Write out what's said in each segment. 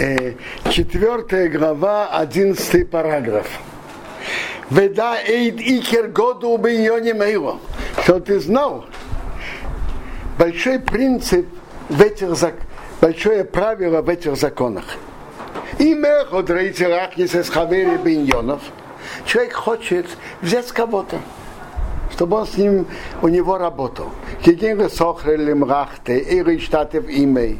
Э, четвертая глава, одиннадцатый параграф. Веда эйд икер году убийоне моего. Что ты знал? Большой принцип в этих законах, большое правило в этих законах. Имя Хавери Биньонов. Человек хочет взять кого-то, чтобы он с ним, у него работал. Хигин Сохрели Мрахте, Ири Штатев Имей,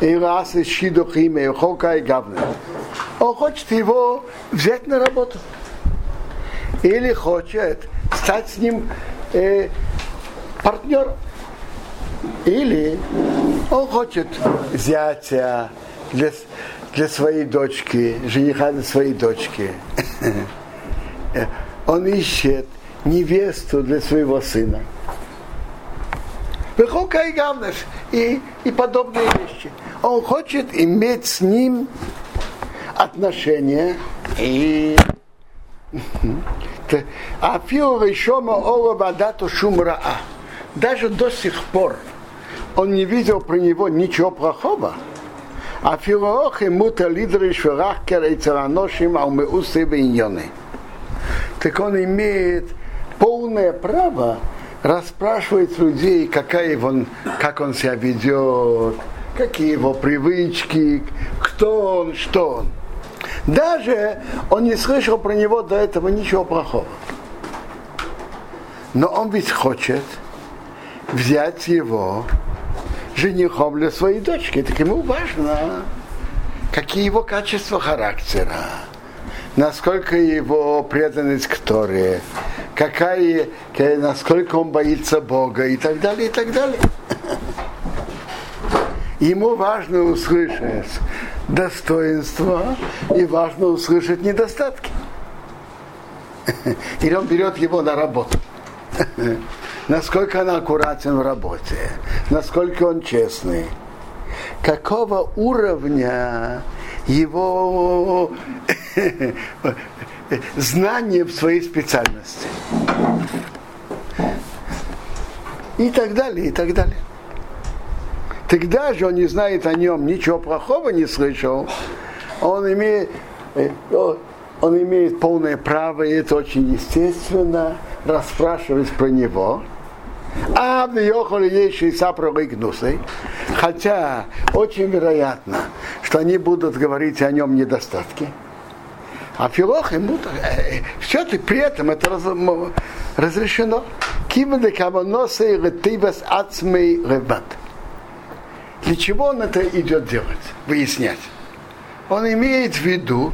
Ирас Шидух Имей, Хока и Гавне. Он хочет его взять на работу. Или хочет стать с ним э, партнером. Или он хочет зятя для, для своей дочки, жениха для своей дочки. Он ищет невесту для своего сына. Выхока и гавнеш и, и подобные вещи. Он хочет иметь с ним отношения и а решома ола вадату шумраа. Даже до сих пор он не видел про него ничего плохого. А филоох ему лидеры шварах керейцараношим алмеусы биньоны. Так он имеет полное право расспрашивать людей, какая его, как он себя ведет, какие его привычки, кто он, что он. Даже он не слышал про него до этого ничего плохого. Но он ведь хочет взять его женихом для своей дочки. Так ему важно, какие его качества характера, насколько его преданность к Торе, какая, насколько он боится Бога и так далее, и так далее. Ему важно услышать достоинства и важно услышать недостатки. Или он берет его на работу. Насколько он аккуратен в работе, насколько он честный, какого уровня его знание в своей специальности. И так далее, и так далее. Тогда же он не знает о нем, ничего плохого не слышал. Он имеет, э, он имеет полное право, и это очень естественно, расспрашивать про него. А в Йохоле и Хотя очень вероятно, что они будут говорить о нем недостатки. А ему э, все-таки при этом это раз, разрешено. Кибеде каваносы ретивас ацмей ребат. Для чего он это идет делать? Выяснять. Он имеет в виду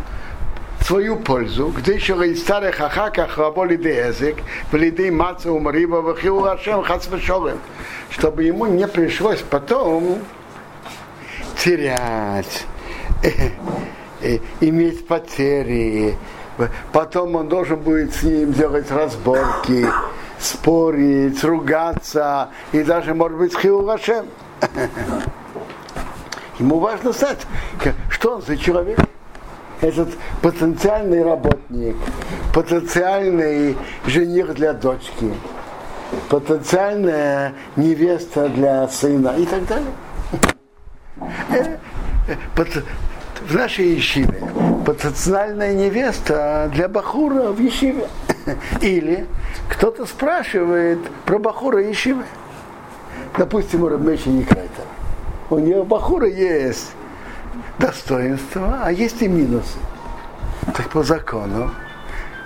свою пользу, где еще и старых ахаках раболи деязык, в лиды маца умриба в хиурашем хацвешовым, чтобы ему не пришлось потом терять, э, э, иметь потери, потом он должен будет с ним делать разборки, спорить, ругаться и даже, может быть, с хиурашем. Ему важно знать, что он за человек. Этот потенциальный работник, потенциальный жених для дочки, потенциальная невеста для сына и так далее. В нашей Ешиве потенциальная невеста для Бахура в Ешиве. Или кто-то спрашивает про Бахура Ешивы. Допустим, у Рабмеши Некрайтера у нее бахура есть достоинства, а есть и минусы. Так по закону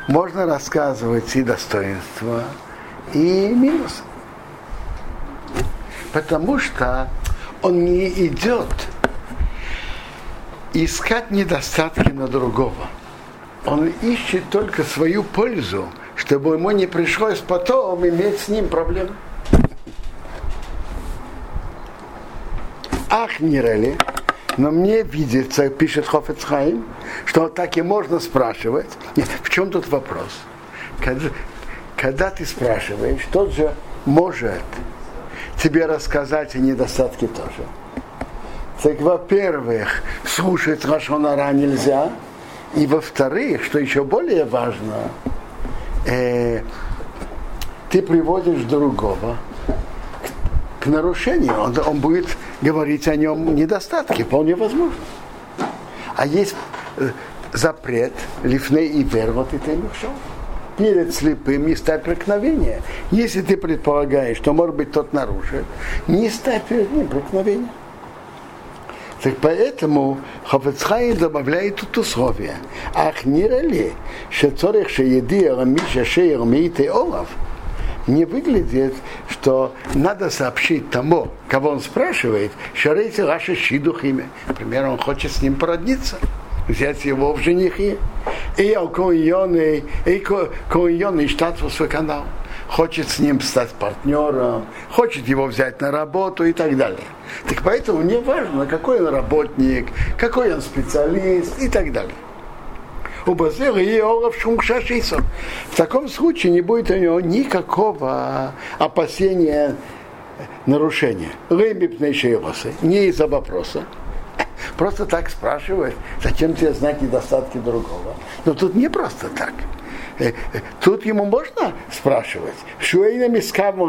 можно рассказывать и достоинства, и минусы. Потому что он не идет искать недостатки на другого. Он ищет только свою пользу, чтобы ему не пришлось потом иметь с ним проблемы. Ах, Нирели, но мне видится, пишет Хофецхайм, что так и можно спрашивать. Нет, в чем тут вопрос? Когда, когда ты спрашиваешь, тот же может тебе рассказать и недостатки тоже. Так, во-первых, слушать Рашонара нельзя. И во-вторых, что еще более важно, э, ты приводишь другого нарушению, он, он будет говорить о нем недостатки, вполне возможно. А есть э, запрет, лифней и вер, вот и ты мешал. Перед слепым не ставь преткновения. Если ты предполагаешь, что, может быть, тот нарушит, не ставь перед ним преткновения. Так поэтому Хафецхайм добавляет тут условия. Ах, не рали, что цорих шееди рамиша шеер миите олав, не выглядит, что надо сообщить тому, кого он спрашивает, что рейте ваше щидух имя. Например, он хочет с ним породниться, взять его в женихи. И алкоионный, и коионный штат свой канал. Хочет с ним стать партнером, хочет его взять на работу и так далее. Так поэтому не важно, какой он работник, какой он специалист и так далее. У Базера и Олаф Шумшашисов. В таком случае не будет у него никакого опасения нарушения. Не из-за вопроса. Просто так спрашивать, зачем тебе знать недостатки другого. Но тут не просто так. Э, э, тут ему можно спрашивать. Шуэйнами скавму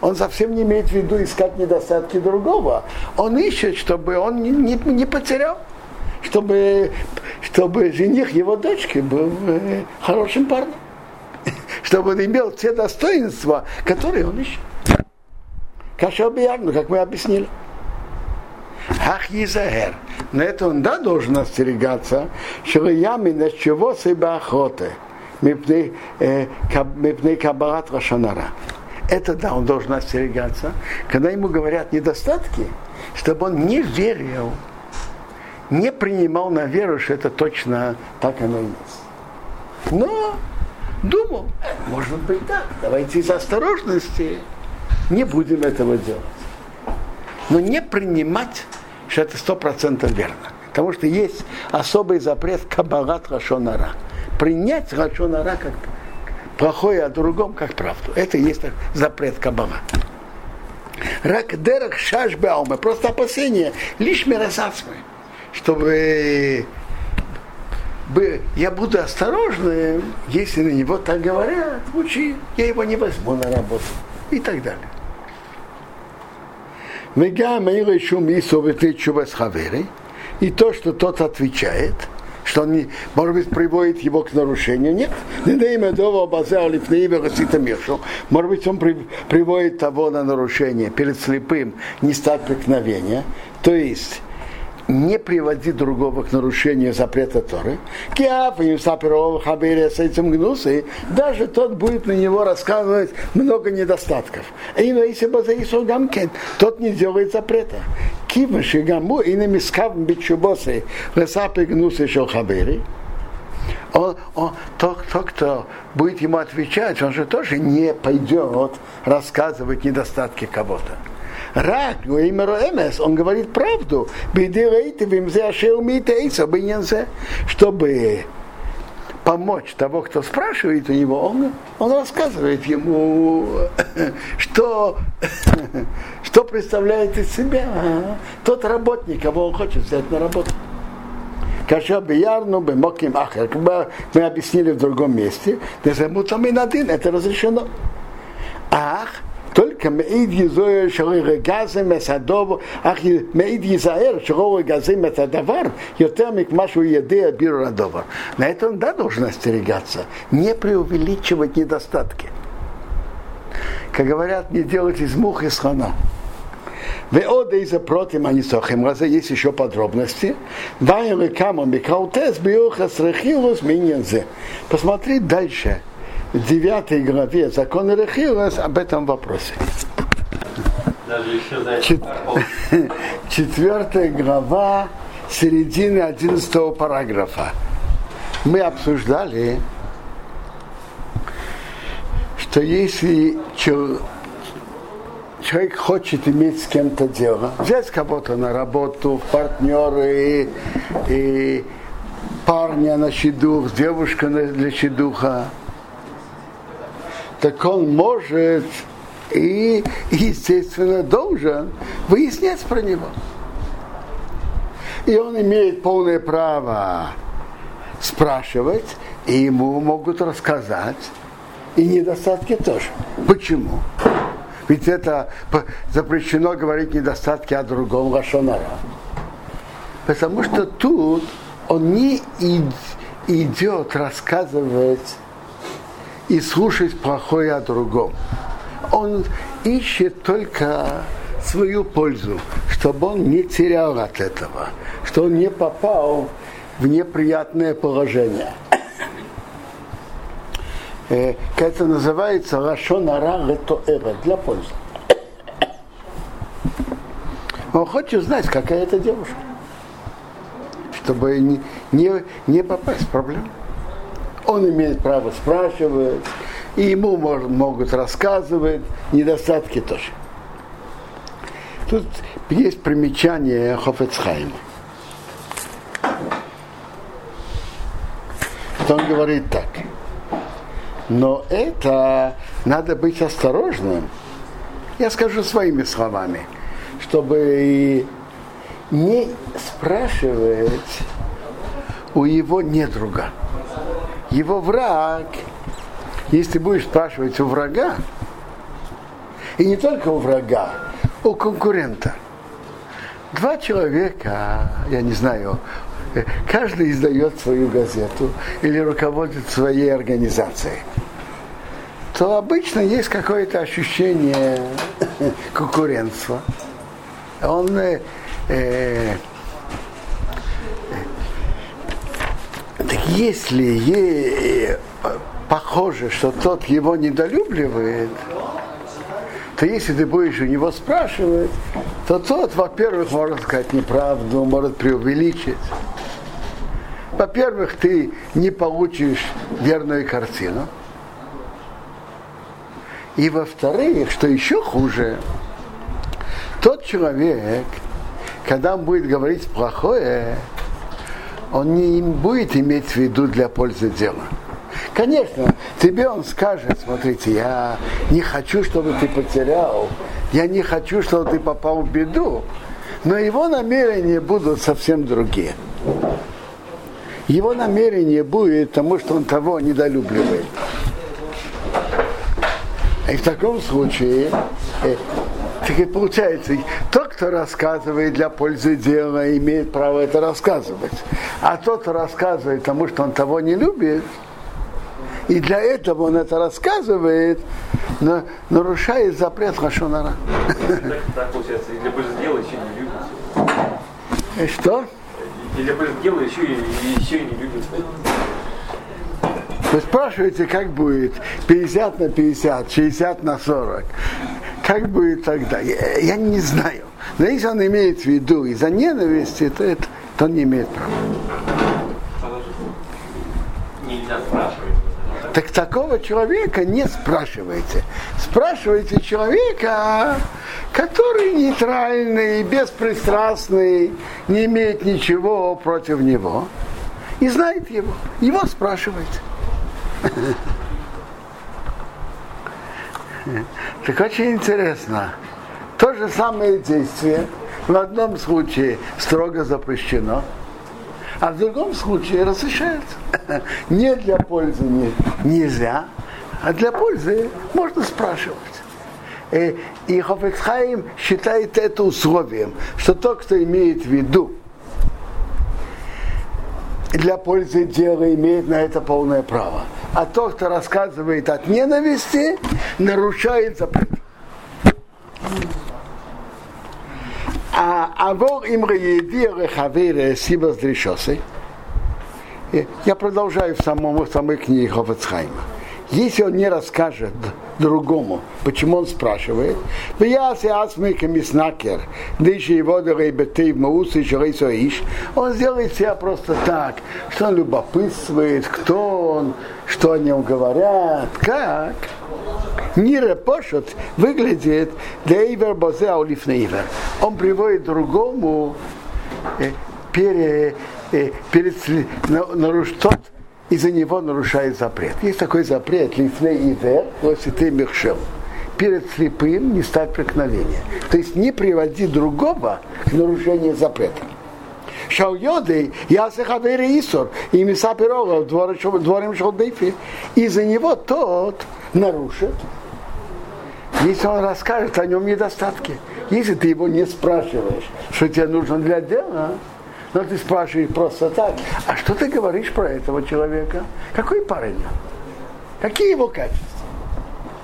Он совсем не имеет в виду искать недостатки другого. Он ищет, чтобы он не, не, не потерял чтобы, чтобы жених его дочки был э, хорошим парнем. Чтобы он имел те достоинства, которые он ищет. Кашабиярну, как мы объяснили. Ах, Изахер. На это он, да, должен остерегаться, что на чего себя охоты. Мипней э, кабарат Рашанара. Это да, он должен остерегаться. Когда ему говорят недостатки, чтобы он не верил не принимал на веру, что это точно так оно и есть. Но думал, может быть так, давайте из осторожности не будем этого делать. Но не принимать, что это сто процентов верно. Потому что есть особый запрет кабарат рашонара. Принять рашонара как плохое, а другом как правду. Это и есть запрет кабара. Рак дерах шаш Просто опасение. Лишь мирасацмы чтобы я буду осторожным, если на него так говорят, лучше я его не возьму на работу и так далее. И то, что тот отвечает, что он, не, может быть, приводит его к нарушению. Нет. Может быть, он приводит того на нарушение перед слепым, не стать преткновения. То есть, не приводи другого к нарушению запрета Торы, с этим гнусы, даже тот будет на него рассказывать много недостатков. И если бы гамкен, тот не делает запрета. Киваши гаму и не мискав бичубосы лесапы гнусы шелхабери. Он, он, тот, тот, кто будет ему отвечать, он же тоже не пойдет рассказывать недостатки кого-то. Рак, эмес, он говорит правду. Чтобы помочь того, кто спрашивает у него, он, он рассказывает ему, что, что представляет из себя тот работник, кого он хочет взять на работу. Каша биярну бемоким ахер. Мы объяснили в другом месте, это разрешено. Ах, только מעיד יזוהר שלא ירגזם את הדוב, אך מעיד ייזהר שלא ירגזם את הדבר יותר מכמה שהוא יודע биру הדבר. На это он да должен остерегаться, не преувеличивать недостатки. Как говорят, не делать из мух и слона. ועוד איזה פרוטים אני סוכם על זה, יש еще подробности. דיין לכמה מקראוטס ביוחס רכילוס מעניין זה. Посмотри дальше в 9 главе закона Рехилас об этом вопросе. Чет... Четвертая глава, середины 11 параграфа. Мы обсуждали, что если человек хочет иметь с кем-то дело, взять кого-то на работу, партнеры, и, и парня на щедух, девушка для щедуха, так он может и, естественно, должен выяснять про него. И он имеет полное право спрашивать, и ему могут рассказать, и недостатки тоже. Почему? Ведь это запрещено говорить недостатки о другом лошонара. Потому что тут он не идет рассказывать и слушать плохое о другом. Он ищет только свою пользу, чтобы он не терял от этого, что он не попал в неприятное положение. Э, это называется лашонара летоэра, для пользы. Он хочет знать, какая это девушка, чтобы не, не, не попасть в проблему. Он имеет право спрашивать, и ему может, могут рассказывать, недостатки тоже. Тут есть примечание Хофецхайма. Он говорит так. Но это надо быть осторожным. Я скажу своими словами, чтобы не спрашивать у его недруга. Его враг, если будешь спрашивать у врага, и не только у врага, у конкурента. Два человека, я не знаю, каждый издает свою газету или руководит своей организацией, то обычно есть какое-то ощущение конкурентства. Он э, если ей похоже, что тот его недолюбливает, то если ты будешь у него спрашивать, то тот, во-первых, может сказать неправду, может преувеличить. Во-первых, ты не получишь верную картину. И во-вторых, что еще хуже, тот человек, когда он будет говорить плохое, он не будет иметь в виду для пользы дела. Конечно, тебе он скажет, смотрите, я не хочу, чтобы ты потерял, я не хочу, чтобы ты попал в беду, но его намерения будут совсем другие его намерение будет тому, что он того недолюбливает. И в таком случае, э, так и получается, тот, кто рассказывает для пользы дела, имеет право это рассказывать. А тот, кто рассказывает тому, что он того не любит, и для этого он это рассказывает, но нарушает запрет Хашонара. Так, так получается, и для пользы дела еще не любит. Что? Или дело еще и еще и не любит. Вы спрашиваете, как будет 50 на 50, 60 на 40. Как будет тогда? Я, я не знаю. Но если он имеет в виду из-за ненависти, то, это, то он не имеет права. Нельзя спрашивать. Так такого человека не спрашивайте. Спрашивайте человека, который нейтральный, беспристрастный, не имеет ничего против него. И знает его. Его спрашивайте. Так очень интересно. То же самое действие в одном случае строго запрещено, а в другом случае разрешается. Не для пользы не, нельзя, а для пользы можно спрашивать. И, и Хофецхайм считает это условием, что тот, кто имеет в виду для пользы дела, имеет на это полное право. А тот, кто рассказывает от ненависти, нарушает запрет. А вор им рехавире сибас дрешосы. Я продолжаю в, самом, в самой книге Хофецхайма. Если он не расскажет другому, почему он спрашивает, он сделает себя просто так, что он любопытствует, кто он, что о нем говорят, как. Нире Пошут выглядит Дейвер Бозе Аулифнейвер. Он приводит другому э, э, перед, наруш, тот из-за него нарушает запрет. Есть такой запрет, лифней ивер, ты мехшел. Перед слепым не ставь преткновения. То есть не приводи другого к нарушению запрета. Шалйоды, я сехавери Исур, и Миса Пирога, дворим Шалдейфи. Из-за него тот нарушит, если он расскажет о нем недостатки. Если ты его не спрашиваешь, что тебе нужно для дела, Но ты спрашиваешь просто так, а что ты говоришь про этого человека? Какой парень? Какие его качества?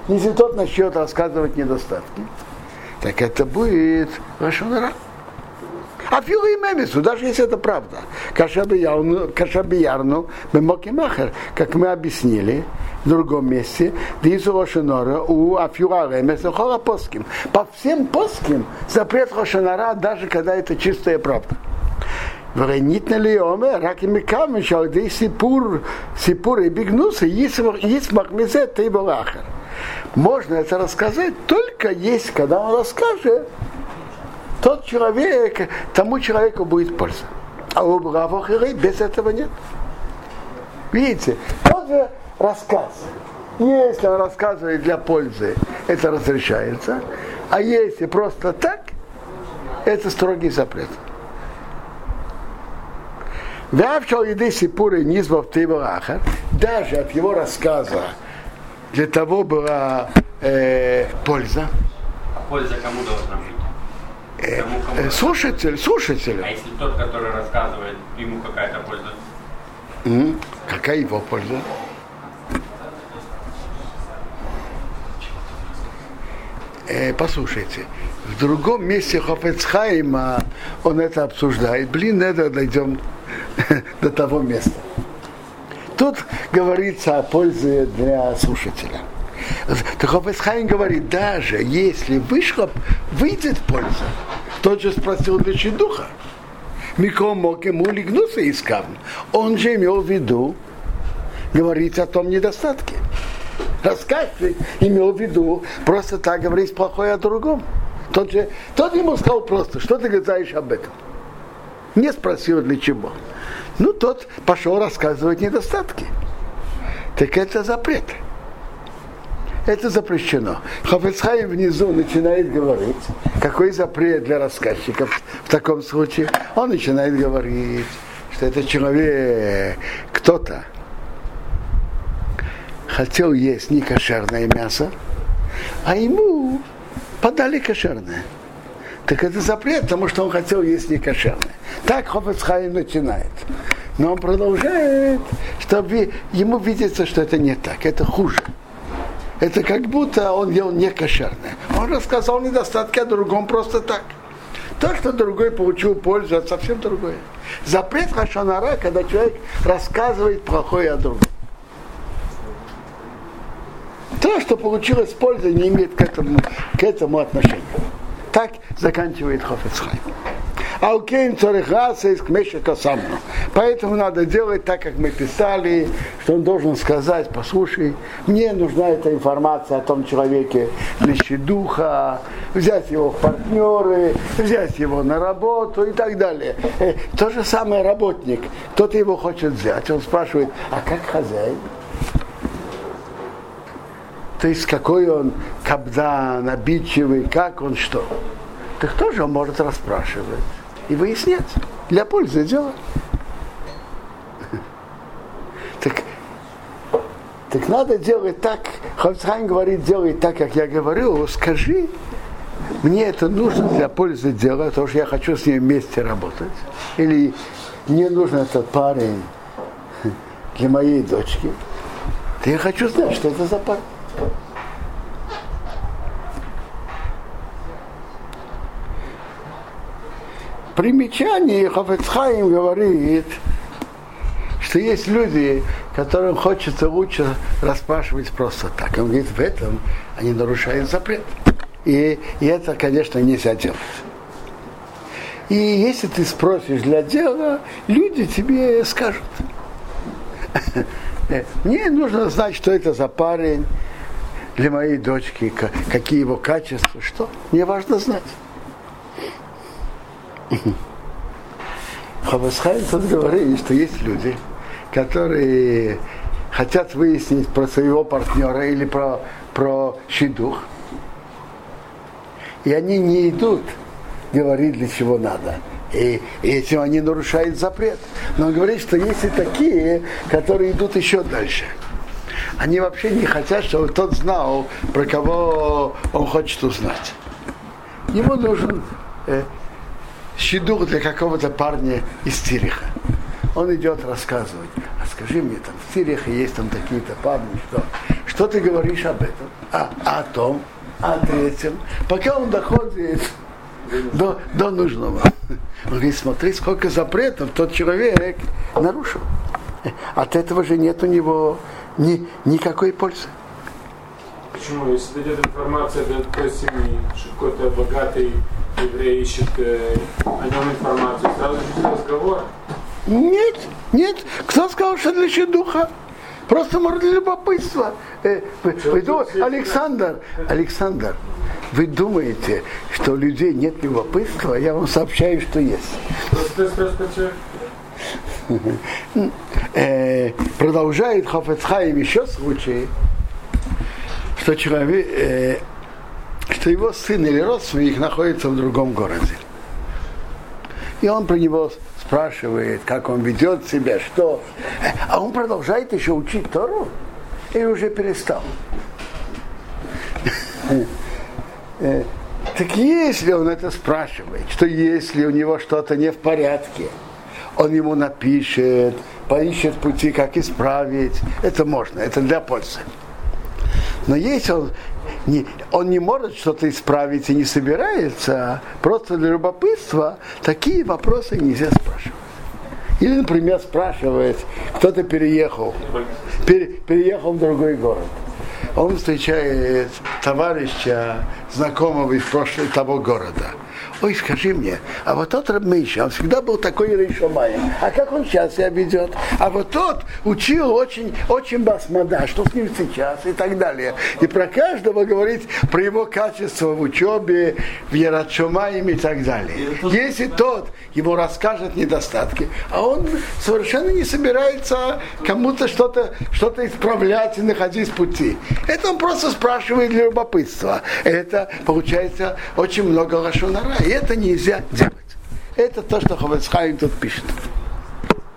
Если тот начнет рассказывать недостатки, так это будет Рашонара. А и мемису, даже если это правда. Кашабиярну, бемокимахер, как мы объяснили в другом месте, Дизу Рошанора у Афюра Ремеса Холопоским. По всем поским запрет Рошанара, даже когда это чистая правда. Варенит на лиоме, рак и мекам, шалды сипур, сипур и бигнусы, есть махмезе, ты был ахер. Можно это рассказать только есть, когда он расскажет, тот человек, тому человеку будет польза. А у Бравохеры без этого нет. Видите, тот же рассказ. Если он рассказывает для пользы, это разрешается. А если просто так, это строгий запрет. Вявчал еды сипуры низбов тейварахар, даже от его рассказа для того была э, польза. А польза кому должна быть? Э, э, слушатель, слушатель. А если тот, который рассказывает, ему какая-то польза? М, Какая его польза? Э, послушайте, в другом месте Хофецхайма он это обсуждает. Блин, это дойдем до того места. Тут говорится о пользе для слушателя. Так Хофецхайм говорит, даже если вышло, выйдет польза. Тот же спросил для духа. Миком мог ему легнуться искав. Он же имел в виду говорить о том недостатке. Рассказчик имел в виду просто так говорить плохое о другом. Тот, же, тот ему сказал просто, что ты знаешь об этом. Не спросил для чего. Ну, тот пошел рассказывать недостатки. Так это запрет. Это запрещено. Хафецхайм внизу начинает говорить, какой запрет для рассказчиков в таком случае. Он начинает говорить, что это человек, кто-то хотел есть некошерное мясо, а ему подали кошерное. Так это запрет, потому что он хотел есть некошерное. Так Хофецхайм начинает. Но он продолжает, чтобы ему видится, что это не так, это хуже. Это как будто он ел не кошерное. Он рассказал недостатки о другом просто так. То, что другой получил пользу, это совсем другое. Запрет хашанара, когда человек рассказывает плохое о другом. То, что получилось польза, не имеет к этому, к этому отношения. Так заканчивает Хофецхайм. Алкейн царихаса из кмешика самну. Поэтому надо делать так, как мы писали, что он должен сказать, послушай, мне нужна эта информация о том человеке лещи духа, взять его в партнеры, взять его на работу и так далее. Э, то же самое работник, кто-то его хочет взять, он спрашивает, а как хозяин? То есть какой он кабдан, обидчивый, как он что. Так тоже он может расспрашивать и выяснять для пользы дела. Так, так надо делать так, Хавцхайм говорит, делай так, как я говорю, скажи, мне это нужно для пользы дела, потому что я хочу с ним вместе работать. Или мне нужен этот парень для моей дочки. Я хочу знать, что это за парень. Примечании Хофецхайм говорит, что есть люди, которым хочется лучше расспрашивать просто так. Он говорит, в этом они нарушают запрет. И, и это, конечно, нельзя делать. И если ты спросишь для дела, люди тебе скажут. Мне нужно знать, что это за парень для моей дочки, какие его качества, что. Мне важно знать. Хабасхайм тут говорит, что есть люди, которые хотят выяснить про своего партнера или про, про щедух, и они не идут говорить, для чего надо. И, и этим они нарушают запрет. Но он говорит, что есть и такие, которые идут еще дальше. Они вообще не хотят, чтобы тот знал, про кого он хочет узнать. Ему нужен э, щедух для какого-то парня из Тириха. Он идет рассказывать. А скажи мне, там в Тирихе есть там такие-то парни, что? Что ты говоришь об этом? А, а о том, а о третьем. Пока он доходит до, до нужного. Он говорит, смотри, сколько запретов тот человек нарушил. От этого же нет у него ни, никакой пользы. Почему? Если дойдет информация до той семьи, что какой-то богатый еврей ищет э, о нем информацию, сразу же разговор. Нет, нет. Кто сказал, что для щедуха? Просто может для любопытства. Э, вы, вы Александр, Александр, вы думаете, что у людей нет любопытства? Я вам сообщаю, что есть. Э, продолжает Хофецхайм еще случай, что человек, э, что его сын или родственник находится в другом городе. И он про него спрашивает, как он ведет себя, что. А он продолжает еще учить Тору? Или уже перестал? Так если он это спрашивает, что если у него что-то не в порядке, он ему напишет, поищет пути, как исправить, это можно, это для пользы. Но если он не, он не может что-то исправить и не собирается, просто для любопытства, такие вопросы нельзя спрашивать. Или, например, спрашивает, кто-то переехал, пере, переехал в другой город. Он встречает товарища, знакомого из прошлого того города. Ой, скажи мне, а вот тот Рабмейша, он всегда был такой Рейшомай. А как он сейчас себя ведет? А вот тот учил очень, очень басмада, что с ним сейчас и так далее. И про каждого говорить про его качество в учебе, в Ярачомаем и так далее. Если тот ему расскажет недостатки, а он совершенно не собирается кому-то что-то что исправлять и находить пути. Это он просто спрашивает для любопытства. Это получается очень много лошонара. И это нельзя делать. Это то, что Ховецхайм тут пишет.